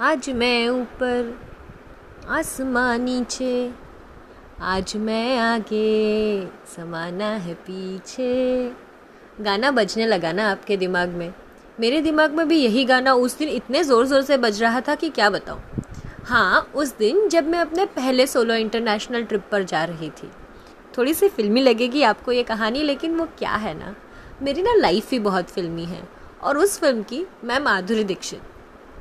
आज मैं ऊपर, आसमां नीचे। आज मैं आगे, समाना है पीछे। गाना बजने लगा ना आपके दिमाग में? मेरे दिमाग में भी यही गाना उस दिन इतने ज़ोर ज़ोर से बज रहा था कि क्या बताऊँ? हाँ उस दिन जब मैं अपने पहले सोलो इंटरनेशनल ट्रिप पर जा रही थी। थोड़ी सी फिल्मी लगेगी आपको ये कहानी, लेकिन वो क्या है ना? मेरी ना लाइफ ही बहुत फिल्मी है। और उस फ़िल्म की मैं माधुरी दीक्षित।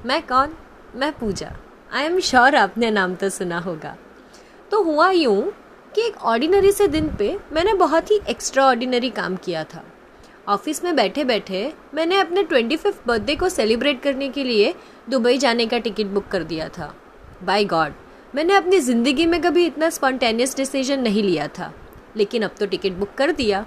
मैं कौन? मैं पूजा। आई एम श्योर आपने नाम तो सुना होगा। तो हुआ यूँ कि एक ऑर्डिनरी से दिन पे मैंने बहुत ही एक्स्ट्रा ऑर्डिनरी काम किया था। ऑफ़िस में बैठे बैठे मैंने अपने ट्वेंटी फिफ्थ बर्थडे को सेलिब्रेट करने के लिए दुबई जाने का टिकट बुक कर दिया था। बाय गॉड मैंने अपनी ज़िंदगी में कभी इतना स्पॉन्टेनियस डिसीज़न नहीं लिया था। लेकिन अब तो टिकट बुक कर दिया।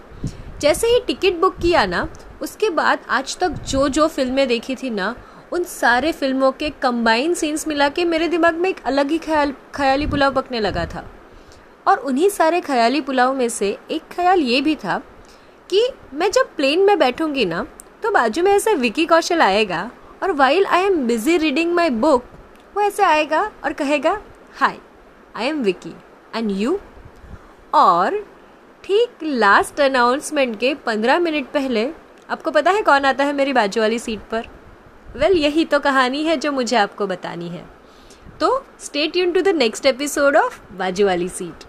जैसे ही टिकट बुक किया ना, उसके बाद आज तक जो जो फ़िल्में देखी थी ना उन सारे फ़िल्मों के कंबाइन सीन्स मिला के मेरे दिमाग में एक अलग ही ख्याल, ख्याली पुलाव पकने लगा था। और उन्हीं सारे ख्याली पुलाव में से एक ख्याल ये भी था कि मैं जब प्लेन में बैठूँगी ना तो बाजू में ऐसे विकी कौशल आएगा और while I am busy reading my book वो ऐसे आएगा और कहेगा hi I am Vicky and you और ठीक लास्ट अनाउंसमेंट के पंद्रह मिनट पहले, आपको पता है कौन आता है मेरी बाजू वाली सीट पर? वेल well, यही तो कहानी है जो मुझे आपको बतानी है। तो स्टेट यून to the next episode of बाजू वाली सीट